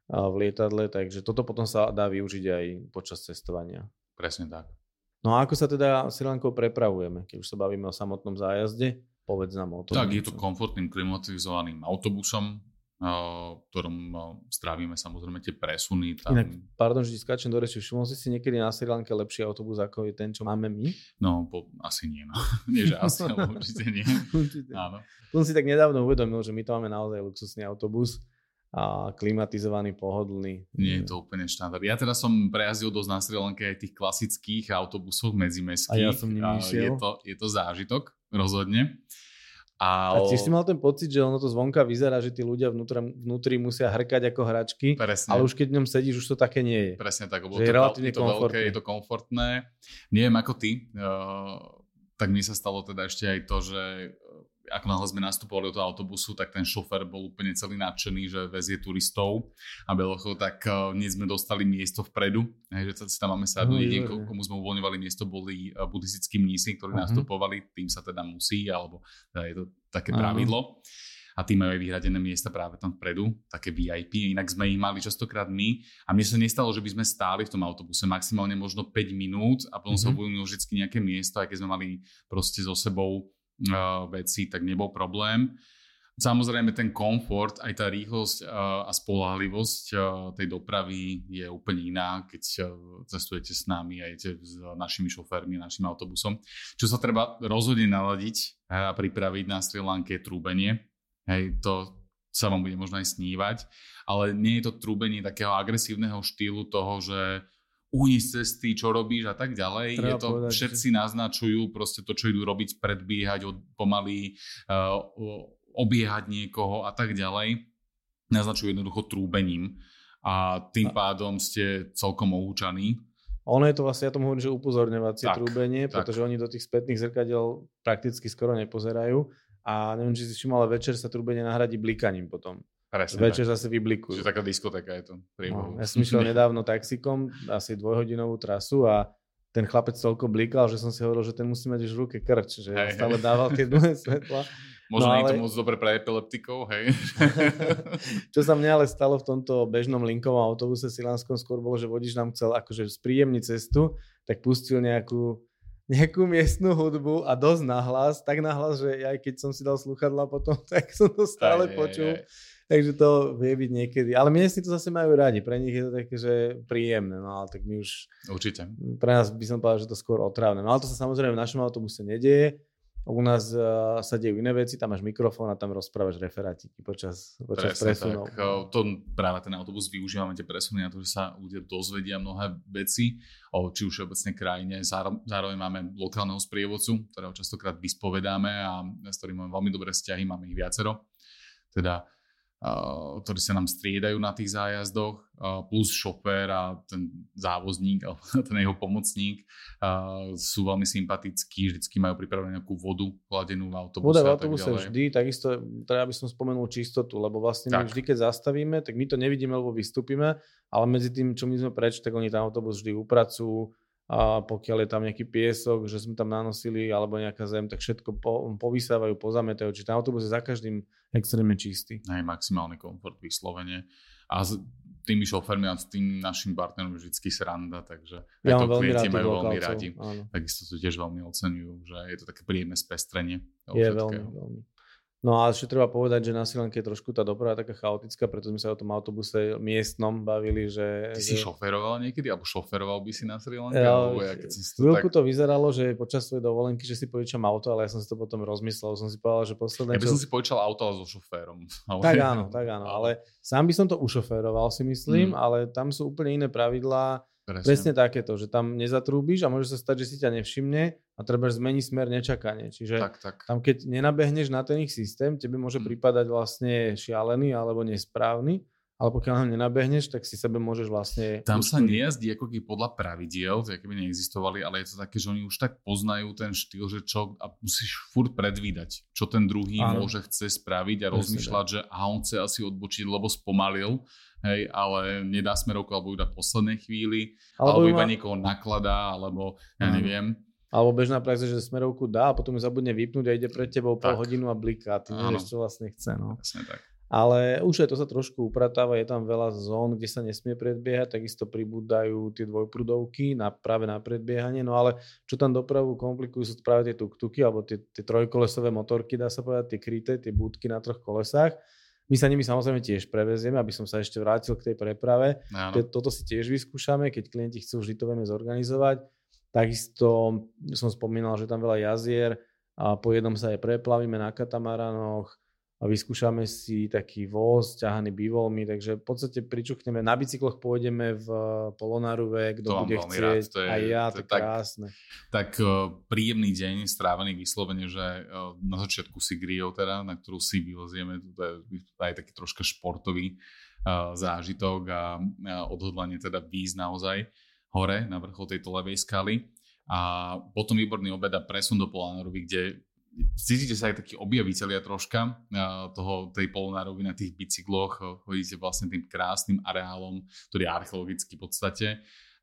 v lietadle, takže toto potom sa dá využiť aj počas cestovania. Presne tak. No a ako sa teda Sri Lankou prepravujeme, keď už sa bavíme o samotnom zájazde? Povedz nám o tom. Tak je to komfortným klimatizovaným autobusom, v ktorom strávime samozrejme tie presuny. Tam... Inak, pardon, že skáčem do reči, všimol si si niekedy na Sri Lanke lepší autobus ako je ten, čo máme my? No, po, asi nie, no. [laughs] nie, že asi, ale určite nie. [laughs] určite. Áno. Som si tak nedávno uvedomil, že my to máme naozaj luxusný autobus a klimatizovaný, pohodlný. Nie je to úplne štandard. Ja teda som prejazdil dosť na Sri Lanke aj tých klasických autobusoch medzimestských. A ja som nimi Je to, je to zážitok, rozhodne. Ale... A tiež si mal ten pocit, že ono to zvonka vyzerá, že tí ľudia vnútri, vnútri musia hrkať ako hračky, Presne. ale už keď v ňom sedíš, už to také nie je. Presne tak, lebo že to, je relatívne to veľké, je to komfortné. Neviem ako ty, uh, tak mi sa stalo teda ešte aj to, že ako náhle sme nastupovali do toho autobusu, tak ten šofer bol úplne celý nadšený, že vezie turistov a Belocho, tak uh, nie sme dostali miesto vpredu, hej, že si tam máme sadnúť. Jediný, komu sme uvoľňovali miesto, boli uh, buddhistickí mnísi, ktorí uh-huh. nastupovali, tým sa teda musí, alebo teda je to také uh-huh. pravidlo a tí majú aj vyhradené miesta práve tam vpredu, také VIP, inak sme ich mali častokrát my a mne sa nestalo, že by sme stáli v tom autobuse maximálne možno 5 minút a potom mm-hmm. sa uvoľnilo vždy nejaké miesto, aj keď sme mali proste so sebou veci, tak nebol problém. Samozrejme ten komfort, aj tá rýchlosť a spolahlivosť tej dopravy je úplne iná, keď cestujete s nami a idete s našimi šoférmi, našim autobusom. Čo sa treba rozhodne naladiť a pripraviť na Sri Lanke je trúbenie. Hej, to sa vám bude možno aj snívať, ale nie je to trúbenie takého agresívneho štýlu toho, že z cesty, čo robíš a tak ďalej. Treba je to, povedať, všetci že... naznačujú proste to, čo idú robiť, predbiehať, od, pomaly uh, obiehať niekoho a tak ďalej. Naznačujú jednoducho trúbením a tým pádom ste celkom ohúčaní. Ono je to vlastne, ja tomu hovorím, že upozorňovacie tak, trúbenie, tak. pretože oni do tých spätných zrkadiel prakticky skoro nepozerajú a neviem, či si všimol, ale večer sa trúbenie nahradí blikaním potom. Presne Večer tak. zase vyblikujú. Čiže taká diskotéka je to. No, ja som išiel nedávno taxikom, asi dvojhodinovú trasu a ten chlapec toľko blikal, že som si hovoril, že ten musí mať už v ruke krč, že hej, stále dával tie dlhé [laughs] svetla. Možno no, ale... to moc dobre pre epileptikov, hej. [laughs] Čo sa mne ale stalo v tomto bežnom linkovom autobuse Silánskom skôr bolo, že vodič nám chcel akože spríjemniť cestu, tak pustil nejakú nejakú miestnú hudbu a dosť nahlas, tak nahlas, že aj keď som si dal sluchadla potom, [laughs] tak som to stále aj, počul. Aj, aj. Takže to vie byť niekedy. Ale miestni to zase majú radi. Pre nich je to také, že príjemné. No ale tak my už... Určite. Pre nás by som povedal, že to skôr otrávne. No ale to sa samozrejme v našom autobuse nedieje. U nás uh, sa dejú iné veci, tam máš mikrofón a tam rozprávaš referátiky počas, počas Presne presunov. Tak. To práve ten autobus využívame tie presuny na to, že sa ľudia dozvedia mnohé veci, o, či už obecne krajine. Zároveň máme lokálneho sprievodcu, ktorého častokrát vyspovedáme a s ktorým máme veľmi dobré vzťahy, máme ich viacero. Teda ktorí sa nám striedajú na tých zájazdoch, plus šofér a ten závozník, [laughs] alebo ten jeho pomocník sú veľmi sympatickí, vždycky majú pripravenú nejakú vodu hladenú v autobuse. Voda v autobuse vždy, takisto treba by som spomenul čistotu, lebo vlastne tak. my vždy, keď zastavíme, tak my to nevidíme, lebo vystúpime, ale medzi tým, čo my sme preč, tak oni ten autobus vždy upracujú, a pokiaľ je tam nejaký piesok, že sme tam nanosili alebo nejaká zem, tak všetko po, povysávajú, pozametajú. Čiže ten autobus je za každým extrémne čistý. Aj maximálny komfort vyslovene. A s tými šofermi a s tým našim partnerom je vždy sranda, takže ja aj to klienti majú veľmi radi. Takisto to tiež veľmi oceňujú, že je to také príjemné spestrenie. Je veľmi, veľmi. No a ešte treba povedať, že na Silanke je trošku tá doprava taká chaotická, preto sme sa o tom autobuse miestnom bavili, že... Ty si že... šoferoval niekedy? Alebo šoferoval by si na Sri Lanke? Ja, ja, keď to chvíľku tak... to vyzeralo, že počas svojej dovolenky, že si požičam auto, ale ja som si to potom rozmyslel. Som si povedal, že posledné... Ja by čo... som si požičal auto, so šoférom. [laughs] Ale... Tak áno, tak áno. Ale sám by som to ušoféroval si myslím, mm. ale tam sú úplne iné pravidlá Presne. Presne takéto, že tam nezatrúbiš a môže sa stať, že si ťa nevšimne a treba zmeniť smer nečakanie. Čiže tak, tak. tam keď nenabehneš na ten ich systém, tebe môže hmm. pripadať vlastne šialený alebo nesprávny, ale pokiaľ ho nenabehneš, tak si sebe môžeš vlastne... Tam sa nejazdí ako keby podľa pravidiel, to keby neexistovali, ale je to také, že oni už tak poznajú ten štýl, že čo, a musíš furt predvídať, čo ten druhý Áno. môže chce spraviť a rozmýšľať, že a on chce asi odbočiť, lebo spomalil hej, ale nedá smerovku alebo v poslednej chvíli, alebo, alebo iba ma... niekoho nakladá, alebo ja neviem. Alebo bežná prax, že smerovku dá a potom ju zabudne vypnúť a ide pred tebou pol hodinu a bliká. Ty nevieš, čo vlastne chce. No. Presne tak. Ale už aj to sa trošku upratáva, je tam veľa zón, kde sa nesmie predbiehať, takisto pribúdajú tie dvojprudovky na, práve na predbiehanie, no ale čo tam dopravu komplikujú sú práve tie tuk-tuky alebo tie, tie trojkolesové motorky, dá sa povedať, tie kryté, tie budky na troch kolesách. My sa nimi samozrejme tiež prevezieme, aby som sa ešte vrátil k tej preprave. Toto si tiež vyskúšame, keď klienti chcú, vždy to vieme zorganizovať. Takisto som spomínal, že tam veľa jazier a po jednom sa aj preplavíme na katamaranoch, a vyskúšame si taký voz ťahaný bývolmi, takže v podstate pričuchneme, na bicykloch pôjdeme v Polonaruve, kto bude chcieť, rád, to je, aj ja, to, je tak, krásne. Tak uh, príjemný deň, strávený vyslovene, že uh, na začiatku si grill teda, na ktorú si vylezieme, to je aj taký troška športový uh, zážitok a, a odhodlanie teda výjsť naozaj hore na vrchol tejto levej skaly. A potom výborný obed a presun do Polonarovy, kde cítite sa aj taký objaviteľia troška toho, tej polonárovy na tých bicykloch, chodíte vlastne tým krásnym areálom, ktorý je archeologický v podstate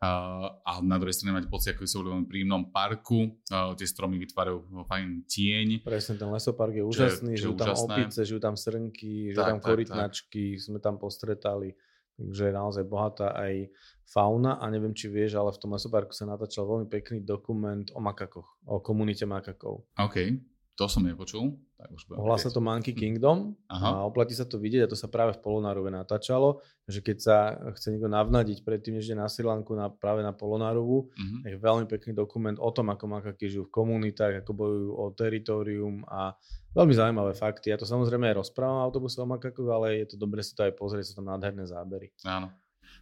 a na druhej strane máte pocit, ako sú v príjemnom parku, tie stromy vytvárajú fajn tieň. Presne, ten lesopark je úžasný, žijú tam úžasné. opice, žijú tam srnky, žijú tam korytnačky, sme tam postretali. Takže je naozaj bohatá aj fauna a neviem, či vieš, ale v tom lesoparku sa natáčal veľmi pekný dokument o makakoch, o komunite makakov. OK. To som nepočul. Tak už Volá sa to Monkey Kingdom Aha. a oplatí sa to vidieť a to sa práve v Polonárove natáčalo, že keď sa chce niekto navnadiť predtým, než ide na Sri Lanku na, práve na Polonárovu, uh-huh. je veľmi pekný dokument o tom, ako makaky žijú v komunitách, ako bojujú o teritorium a veľmi zaujímavé fakty. Ja to samozrejme aj rozprávam autobuse o makakoch, ale je to dobre si to aj pozrieť, sú tam nádherné zábery. Áno.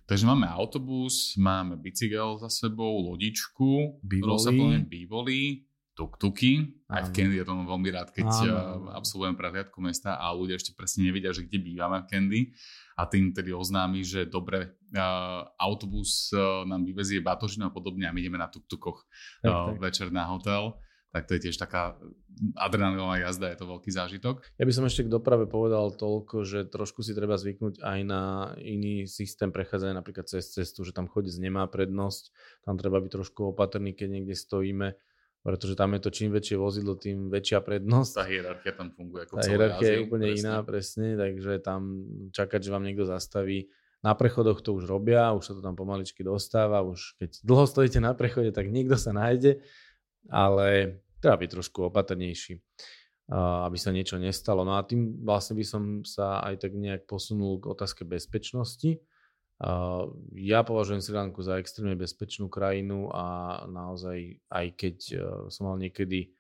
Takže máme autobus, máme bicykel za sebou, lodičku, bývolí, bývolí tuk-tuky. Aj v Candy ja to mám veľmi rád, keď Áno. absolvujem prehliadku mesta a ľudia ešte presne nevedia, že kde bývame v Candy a tým tedy oznámi, že dobre, uh, autobus uh, nám vyvezie batožinu a podobne a my ideme na tuk-tukoch uh, večer na hotel tak to je tiež taká adrenalinová jazda, je to veľký zážitok. Ja by som ešte k doprave povedal toľko, že trošku si treba zvyknúť aj na iný systém prechádzania napríklad cez cestu, že tam chodec nemá prednosť, tam treba byť trošku opatrný, keď niekde stojíme pretože tam je to čím väčšie vozidlo, tým väčšia prednosť. Tá hierarchia tam funguje ako Tá hierarchia je úplne presne. iná, presne, takže tam čakať, že vám niekto zastaví. Na prechodoch to už robia, už sa to tam pomaličky dostáva, už keď dlho stojíte na prechode, tak niekto sa nájde, ale treba byť trošku opatrnejší, aby sa niečo nestalo. No a tým vlastne by som sa aj tak nejak posunul k otázke bezpečnosti ja považujem Sri Lanku za extrémne bezpečnú krajinu a naozaj aj keď e, som mal niekedy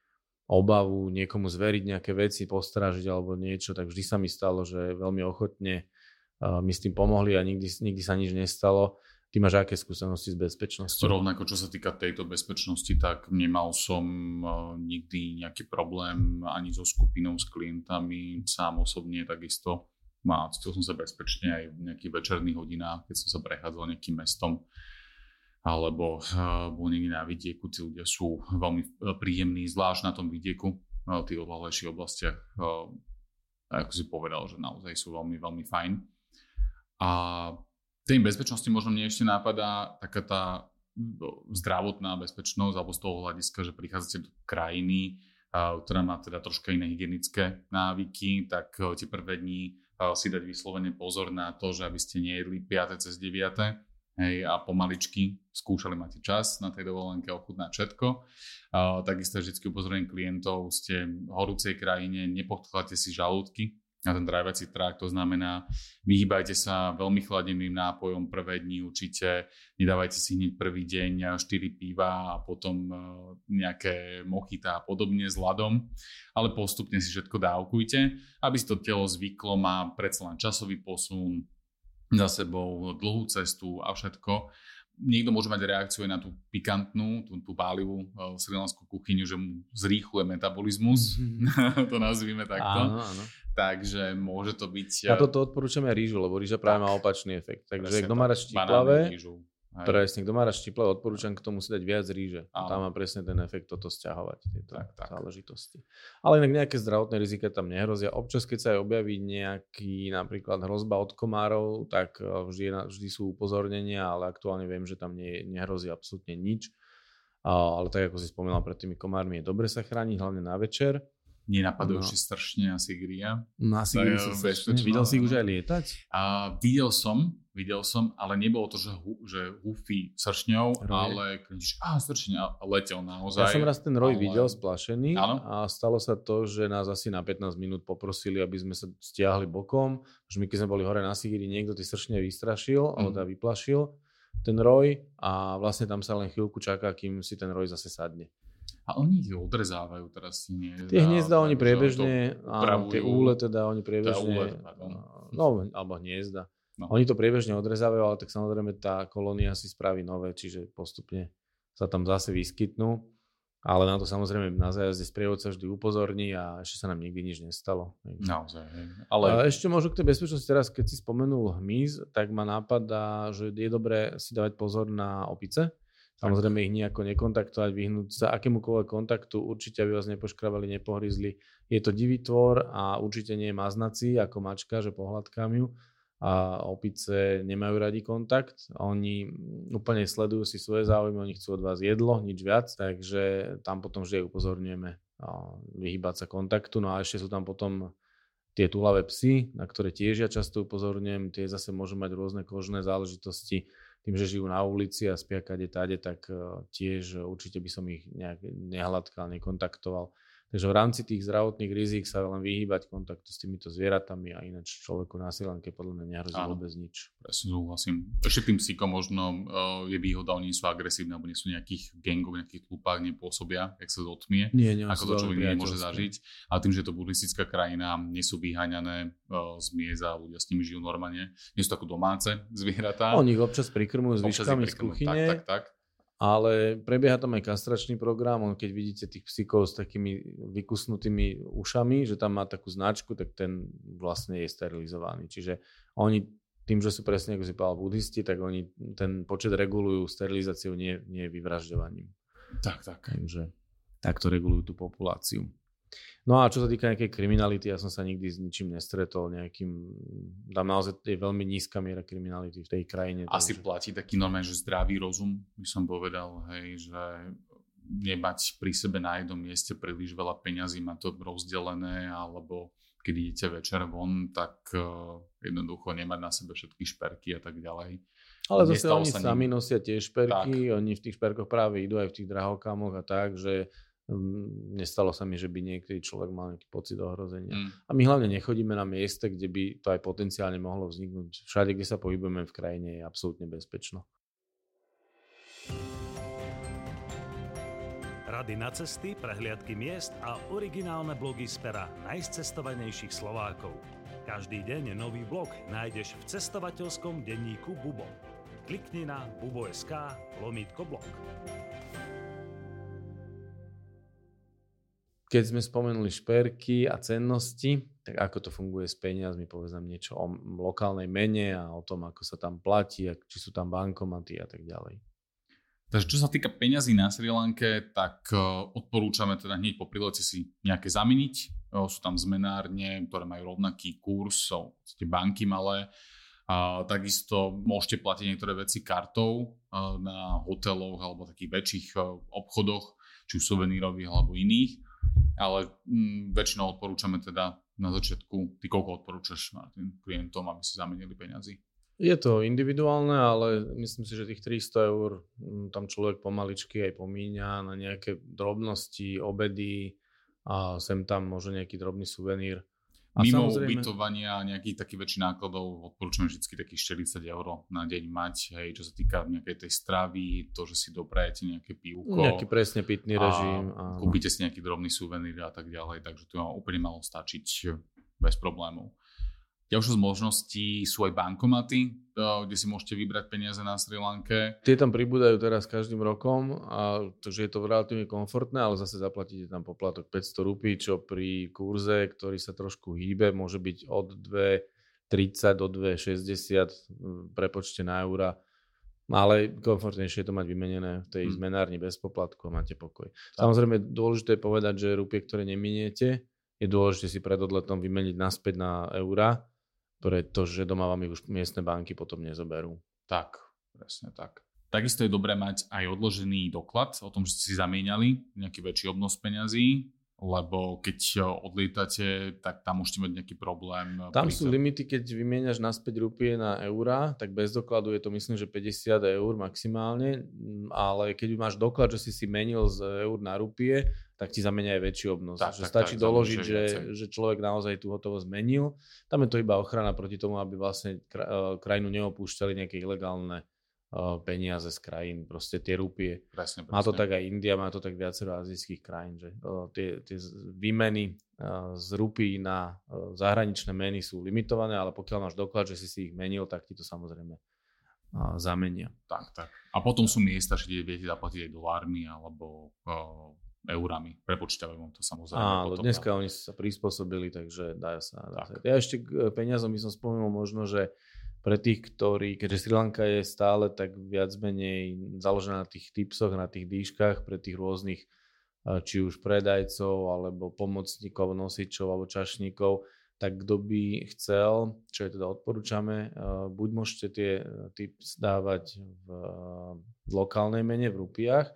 obavu niekomu zveriť nejaké veci, postrážiť alebo niečo, tak vždy sa mi stalo, že veľmi ochotne e, mi s tým pomohli a nikdy, nikdy sa nič nestalo. Ty máš aké skúsenosti s bezpečnosťou? Rovnako, čo sa týka tejto bezpečnosti, tak nemal som e, nikdy nejaký problém ani so skupinou, s klientami, sám osobne takisto a cítil som sa bezpečne aj v nejakých večerných hodinách, keď som sa prechádzal nejakým mestom alebo uh, bol niekde na vidieku, tí ľudia sú veľmi eh, príjemní, zvlášť na tom vidieku, v tých odlahlejších oblastiach, ako si povedal, že naozaj sú veľmi, veľmi fajn. A tej bezpečnosti možno mne ešte nápada taká tá zdravotná bezpečnosť, alebo z toho hľadiska, že prichádzate do krajiny, ktorá má teda troška iné hygienické návyky, tak tie prvé dní si dať vyslovene pozor na to, že aby ste nejedli 5. cez 9. Hej, a pomaličky skúšali máte čas na tej dovolenke ochutnať všetko. Uh, takisto vždy upozorujem klientov, ste v horúcej krajine, nepodkladte si žalúdky, na ten drivací trakt, to znamená, vyhýbajte sa veľmi chladeným nápojom prvé dni určite, nedávajte si hneď prvý deň 4 piva a potom e, nejaké mochita a podobne s ľadom, ale postupne si všetko dávkujte, aby si to telo zvyklo, má predsa len časový posun, za sebou dlhú cestu a všetko niekto môže mať reakciu aj na tú pikantnú, tú, tú pálivú uh, srilanskú kuchyňu, že mu zrýchluje metabolizmus, mm-hmm. [laughs] to nazvime takto. Áno, áno. Takže môže to byť... Ja toto odporúčame rýžu, lebo rýža práve má opačný efekt. Takže kto má rád štiplavé, presne, kto má rád štiplavé, odporúčam k tomu si dať viac ríže. Áno. Tam má presne ten efekt toto stiahovať, tieto tak, tak. záležitosti. Ale inak nejaké zdravotné rizika tam nehrozia. Občas, keď sa aj objaví nejaký napríklad hrozba od komárov, tak eh, vždy, vždy sú upozornenia, ale aktuálne viem, že tam nie, nehrozí absolútne nič. Ale tak ako si spomínal pred tými komármi, je dobre sa chrániť, hlavne na večer nenapadajú no. stršne a sigria. No a sigri sú stršne. Videl si ich už aj lietať? A, videl som, videl som, ale nebolo to, že, hu, že húfy sršňou, ale a sršne letel naozaj. Ja som raz ten roj ale... videl splašený Áno? a stalo sa to, že nás asi na 15 minút poprosili, aby sme sa stiahli bokom, že my keď sme boli hore na Sigiri, niekto tie sršne vystrašil, mm. alebo teda vyplašil ten roj a vlastne tam sa len chvíľku čaká, kým si ten roj zase sadne. A oni ich odrezávajú teraz si nie. Tie hniezda oni priebežne, áno, tie úle teda oni priebežne, úle, no alebo hniezda. No. Oni to priebežne odrezávajú, ale tak samozrejme tá kolónia si spraví nové, čiže postupne sa tam zase vyskytnú. Ale na to samozrejme na zájazde sprievodca vždy upozorní a ešte sa nám nikdy nič nestalo. Naozaj. Ale... A ešte možno k tej bezpečnosti teraz, keď si spomenul hmyz, tak ma napadá, že je dobré si dávať pozor na opice, Samozrejme ich nejako nekontaktovať, vyhnúť sa akémukoľvek kontaktu, určite aby vás nepoškravali, nepohryzli. Je to divý tvor a určite nie je maznací ako mačka, že pohľadkám ju a opice nemajú radi kontakt. Oni úplne sledujú si svoje záujmy, oni chcú od vás jedlo, nič viac, takže tam potom vždy upozorňujeme vyhýbať sa kontaktu. No a ešte sú tam potom tie túlavé psy, na ktoré tiež ja často upozorňujem, tie zase môžu mať rôzne kožné záležitosti, tým, že žijú na ulici a spia kade tade, tak e, tiež určite by som ich nejak nehladkal, nekontaktoval. Takže v rámci tých zdravotných rizik sa len vyhýbať kontaktu s týmito zvieratami a ináč človeku na silanke podľa mňa nehrozí Áno, vôbec nič. Presne súhlasím. Ešte tým psíkom možno uh, je výhoda, oni sú agresívni alebo nie sú nejakých gengov, nejakých tlupách, nepôsobia, jak sa zotmie, nie, nie, ako to človek nemôže zažiť. Ale tým, že je to buddhistická krajina, nie sú vyháňané uh, z mieza, ľudia s nimi žijú normálne. Nie sú tako domáce zvieratá. Oni ich občas prikrmujú s výškami z kuchyne. Tak, tak, tak ale prebieha tam aj kastračný program, on keď vidíte tých psíkov s takými vykusnutými ušami, že tam má takú značku, tak ten vlastne je sterilizovaný. Čiže oni tým, že sú presne, ako si povedal, buddhisti, tak oni ten počet regulujú sterilizáciou, nie, nie vyvražďovaním. Tak, tak. Takže takto regulujú tú populáciu. No a čo sa týka nejakej kriminality, ja som sa nikdy s ničím nestretol nejakým, tam naozaj je veľmi nízka miera kriminality v tej krajine. Asi takže... platí taký normálne, že zdravý rozum, by som povedal, hej, že nemať pri sebe na jednom mieste príliš veľa peňazí, mať to rozdelené, alebo keď idete večer von, tak uh, jednoducho nemať na sebe všetky šperky a tak ďalej. Ale zase oni sami nosia tie šperky, tak. oni v tých šperkoch práve idú aj v tých drahokamoch a tak, že nestalo sa mi, že by niekedy človek mal nejaký pocit ohrozenia. Mm. A my hlavne nechodíme na mieste, kde by to aj potenciálne mohlo vzniknúť. Všade, kde sa pohybujeme v krajine, je absolútne bezpečno. Rady na cesty, prehliadky miest a originálne blogy z pera najcestovanejších Slovákov. Každý deň nový blog nájdeš v cestovateľskom denníku Bubo. Klikni na bubo.sk lomítko blog. Keď sme spomenuli šperky a cennosti, tak ako to funguje s peniazmi, povedzme niečo o lokálnej mene a o tom, ako sa tam platí, či sú tam bankomaty a tak ďalej. Takže čo sa týka peňazí na Sri Lanke, tak e, odporúčame teda hneď po prilete si nejaké zameniť. E, sú tam zmenárne, ktoré majú rovnaký kurz, sú banky malé. A takisto môžete platiť niektoré veci kartou e, na hoteloch alebo takých väčších obchodoch, či už suvenírových alebo iných ale mm, väčšinou odporúčame teda na začiatku, ty koľko odporúčaš tým klientom, aby si zamenili peniazy? Je to individuálne, ale myslím si, že tých 300 eur mm, tam človek pomaličky aj pomíňa na nejaké drobnosti, obedy a sem tam možno nejaký drobný suvenír. A Mimo samozrejme... ubytovania a nejakých takých väčších nákladov odporúčam vždy takých 40 eur na deň mať, hej, čo sa týka nejakej tej stravy, to, že si doprajete nejaké pívko. Nejaký presne pitný režim. A kúpite si nejaký drobný suvenír a tak ďalej, takže to úplne malo stačiť bez problémov. Ďalšou z možností sú aj bankomaty, kde si môžete vybrať peniaze na Sri Lanke. Tie tam pribúdajú teraz každým rokom, a, takže je to relatívne komfortné, ale zase zaplatíte tam poplatok 500 rupí, čo pri kurze, ktorý sa trošku hýbe, môže byť od 2,30 do 2,60 prepočte na eura. Ale komfortnejšie je to mať vymenené v tej hmm. zmenárni bez poplatku a máte pokoj. Tak. Samozrejme, dôležité je povedať, že rupie, ktoré neminiete, je dôležité si pred odletom vymeniť naspäť na eura, pretože doma vám ich už miestne banky potom nezoberú. Tak, presne tak. Takisto je dobré mať aj odložený doklad o tom, že ste si zamieniali nejaký väčší obnos peňazí, lebo keď odlietate, tak tam môžete mať nejaký problém. Tam sú limity, keď vymieňaš naspäť rupie na eurá, tak bez dokladu je to myslím, že 50 eur maximálne, ale keď máš doklad, že si si menil z eur na rupie, tak ti zamenia aj väčší obnos. Tak, že tak, stačí tak, doložiť, že, že človek naozaj tú hotovosť zmenil. Tam je to iba ochrana proti tomu, aby vlastne krajinu neopúšťali nejaké ilegálne peniaze z krajín, proste tie rupie. Presne, presne. Má to tak aj India, má to tak viacero azijských krajín, že tie, tie výmeny z rupí na zahraničné meny sú limitované, ale pokiaľ máš doklad, že si si ich menil, tak ti to samozrejme zamenia. Tak, tak. A potom sú miesta, kde viete zaplatiť aj dolármi alebo uh, eurami. Prepočítajú vám to samozrejme. Áno, dneska dá. oni sa prispôsobili, takže dá sa. Dá sa. Ja ešte k peniazom by som spomenul možno, že pre tých, ktorí, keďže Sri Lanka je stále tak viac menej založená na tých tipsoch, na tých dýškach pre tých rôznych či už predajcov, alebo pomocníkov, nosičov, alebo čašníkov, tak kto by chcel, čo je teda odporúčame, buď môžete tie tips dávať v lokálnej mene, v rupiách,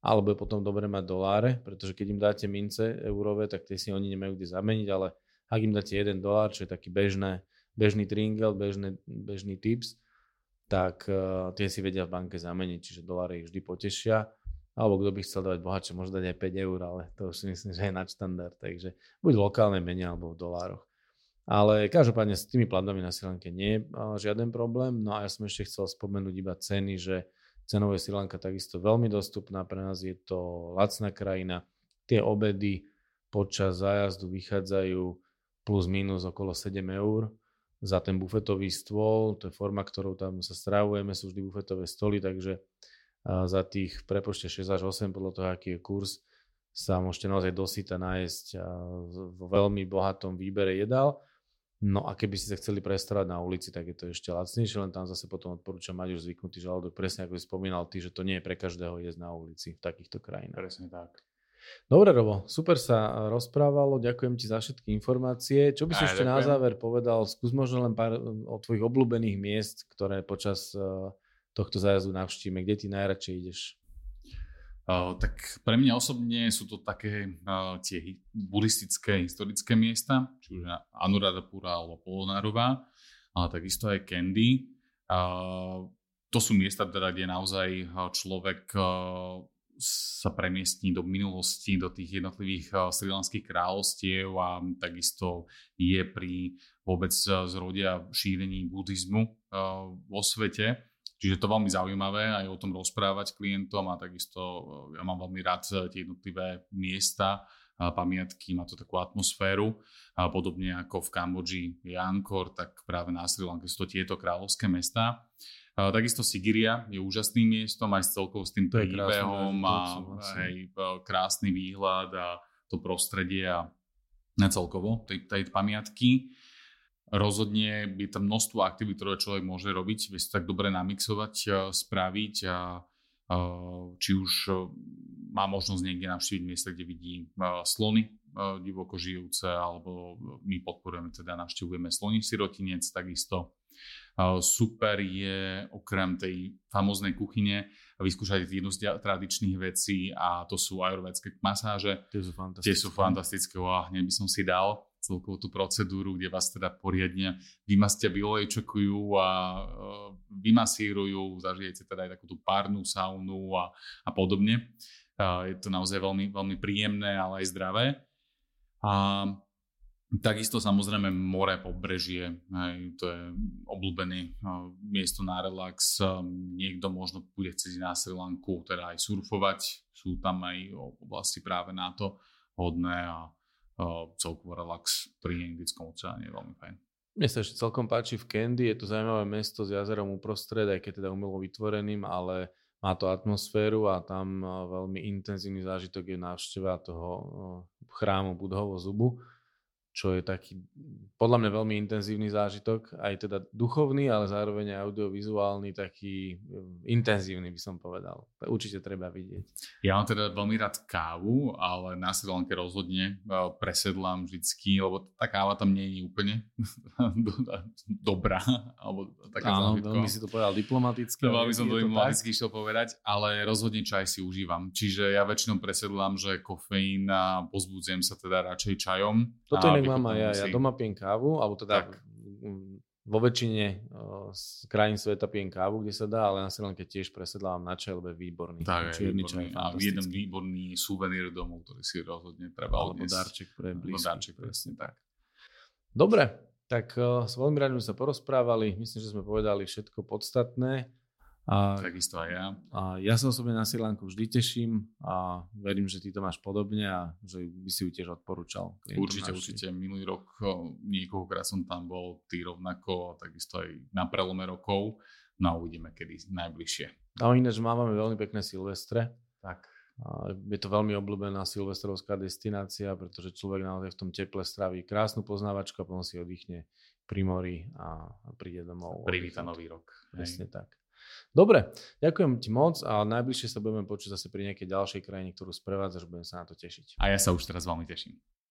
alebo je potom dobre mať doláre, pretože keď im dáte mince eurové, tak tie si oni nemajú kde zameniť, ale ak im dáte jeden dolár, čo je taký bežné, bežný tringel, bežný, bežný tips, tak uh, tie si vedia v banke zameniť, čiže doláre ich vždy potešia. Alebo kto by chcel dávať bohatšie, môže dať aj 5 eur, ale to už si myslím, že je nadštandard. Takže buď v lokálnej mene alebo v dolároch. Ale každopádne s tými platbami na Silanke nie je žiaden problém. No a ja som ešte chcel spomenúť iba ceny, že cenou je Silanka takisto veľmi dostupná. Pre nás je to lacná krajina. Tie obedy počas zájazdu vychádzajú plus minus okolo 7 eur za ten bufetový stôl, to je forma, ktorou tam sa stravujeme, sú vždy bufetové stoly, takže za tých prepočte 6 až 8 podľa toho, aký je kurz, sa môžete naozaj dosyta nájsť vo veľmi bohatom výbere jedál. No a keby ste sa chceli prestávať na ulici, tak je to ešte lacnejšie, len tam zase potom odporúčam mať už zvyknutý žalúdok, presne ako si spomínal ty, že to nie je pre každého jesť na ulici v takýchto krajinách. Presne tak. Dobre, Robo, super sa rozprávalo, ďakujem ti za všetky informácie. Čo by si ešte ďakujem. na záver povedal? Skús možno len pár o tvojich obľúbených miest, ktoré počas tohto zájazdu navštívime. Kde ty najradšej ideš? Tak pre mňa osobne sú to také tie buddhistické, historické miesta, či už Anuradhapura alebo Polonárova, ale takisto aj Candy. To sú miesta, teda, kde naozaj človek sa premiestní do minulosti, do tých jednotlivých srilanských kráľovstiev a takisto je pri vôbec zrodia šírení buddhizmu vo svete. Čiže to veľmi zaujímavé aj o tom rozprávať klientom a takisto ja mám veľmi rád tie jednotlivé miesta, pamiatky, má to takú atmosféru. A podobne ako v Kambodži je Angkor, tak práve na Sri Lanke sú to tieto kráľovské mesta. Takisto Sigiria je úžasným miestom aj s celkovo s tým príbehom a aj e, krásny výhľad a to prostredie a celkovo tej, tej pamiatky. Rozhodne je tam množstvo aktivít, ktoré človek môže robiť, vie sa tak dobre namixovať, e, spraviť a e, či už má možnosť niekde navštíviť miesta, kde vidí slony divoko žijúce, alebo my podporujeme, teda navštívujeme sloní sirotinec, takisto Super je okrem tej famoznej kuchyne vyskúšať jednu z tradičných vecí a to sú ajurvedské masáže. Tie sú fantastické. Tie sú fantastické. Oh, hneď by som si dal celkovú tú procedúru, kde vás teda poriadne vymastia, vylejčekujú a uh, vymasírujú, zažijete teda aj takú tú párnu saunu a, a podobne. Uh, je to naozaj veľmi, veľmi príjemné, ale aj zdravé. A Takisto samozrejme more, pobrežie, hej, to je obľúbené uh, miesto na relax. Um, niekto možno bude chcieť na Sri Lanku, teda aj surfovať. Sú tam aj oblasti práve na to hodné a celkovo relax pri Indickom oceáne je veľmi fajn. Mne sa ešte celkom páči v Candy, je to zaujímavé mesto s jazerom uprostred, aj keď teda umelo vytvoreným, ale má to atmosféru a tam uh, veľmi intenzívny zážitok je návšteva toho uh, chrámu Budhovo zubu čo je taký podľa mňa veľmi intenzívny zážitok, aj teda duchovný, ale zároveň aj audiovizuálny, taký eh, intenzívny by som povedal. Určite treba vidieť. Ja mám teda veľmi rád kávu, ale na sedlánke rozhodne eh, presedlám vždycky, lebo tá káva tam nie je úplne [laughs] dobrá. Alebo taká Áno, veľmi si to povedal diplomaticky. No, veľmi som to diplomaticky išiel povedať, ale rozhodne čaj si užívam. Čiže ja väčšinou presedlám, že kofeín a pozbudzujem sa teda radšej čajom. Toto inak mám aj ja. Ja doma pijem kávu, alebo teda tak. vo väčšine z krajín sveta pijem kávu, kde sa dá, ale na Sri tiež presedlávam na čaj, lebo je výborný. Tak, je výborný. Čaj, a jeden výborný suvenír domov, ktorý si rozhodne treba Alebo odniesť. darček pre blízky. Darček, presne tak. Dobre, tak som veľmi rád, sme sa porozprávali. Myslím, že sme povedali všetko podstatné. A, Takisto aj ja. A ja sa osobne na Sri vždy teším a verím, že ty to máš podobne a že by si ju tiež odporúčal. Určite, určite. Minulý rok niekoľkokrát som tam bol, ty rovnako, takisto aj na prelome rokov. No a uvidíme, kedy najbližšie. A ináč máme veľmi pekné Silvestre. Tak. A je to veľmi obľúbená silvestrovská destinácia, pretože človek naozaj v tom teple straví krásnu poznávačku a potom si oddychne pri mori a, príde domov. Privíta nový rok. Presne tak. Dobre, ďakujem ti moc a najbližšie sa budeme počuť zase pri nejakej ďalšej krajine, ktorú sprevádzaš, budem sa na to tešiť. A ja sa už teraz veľmi teším.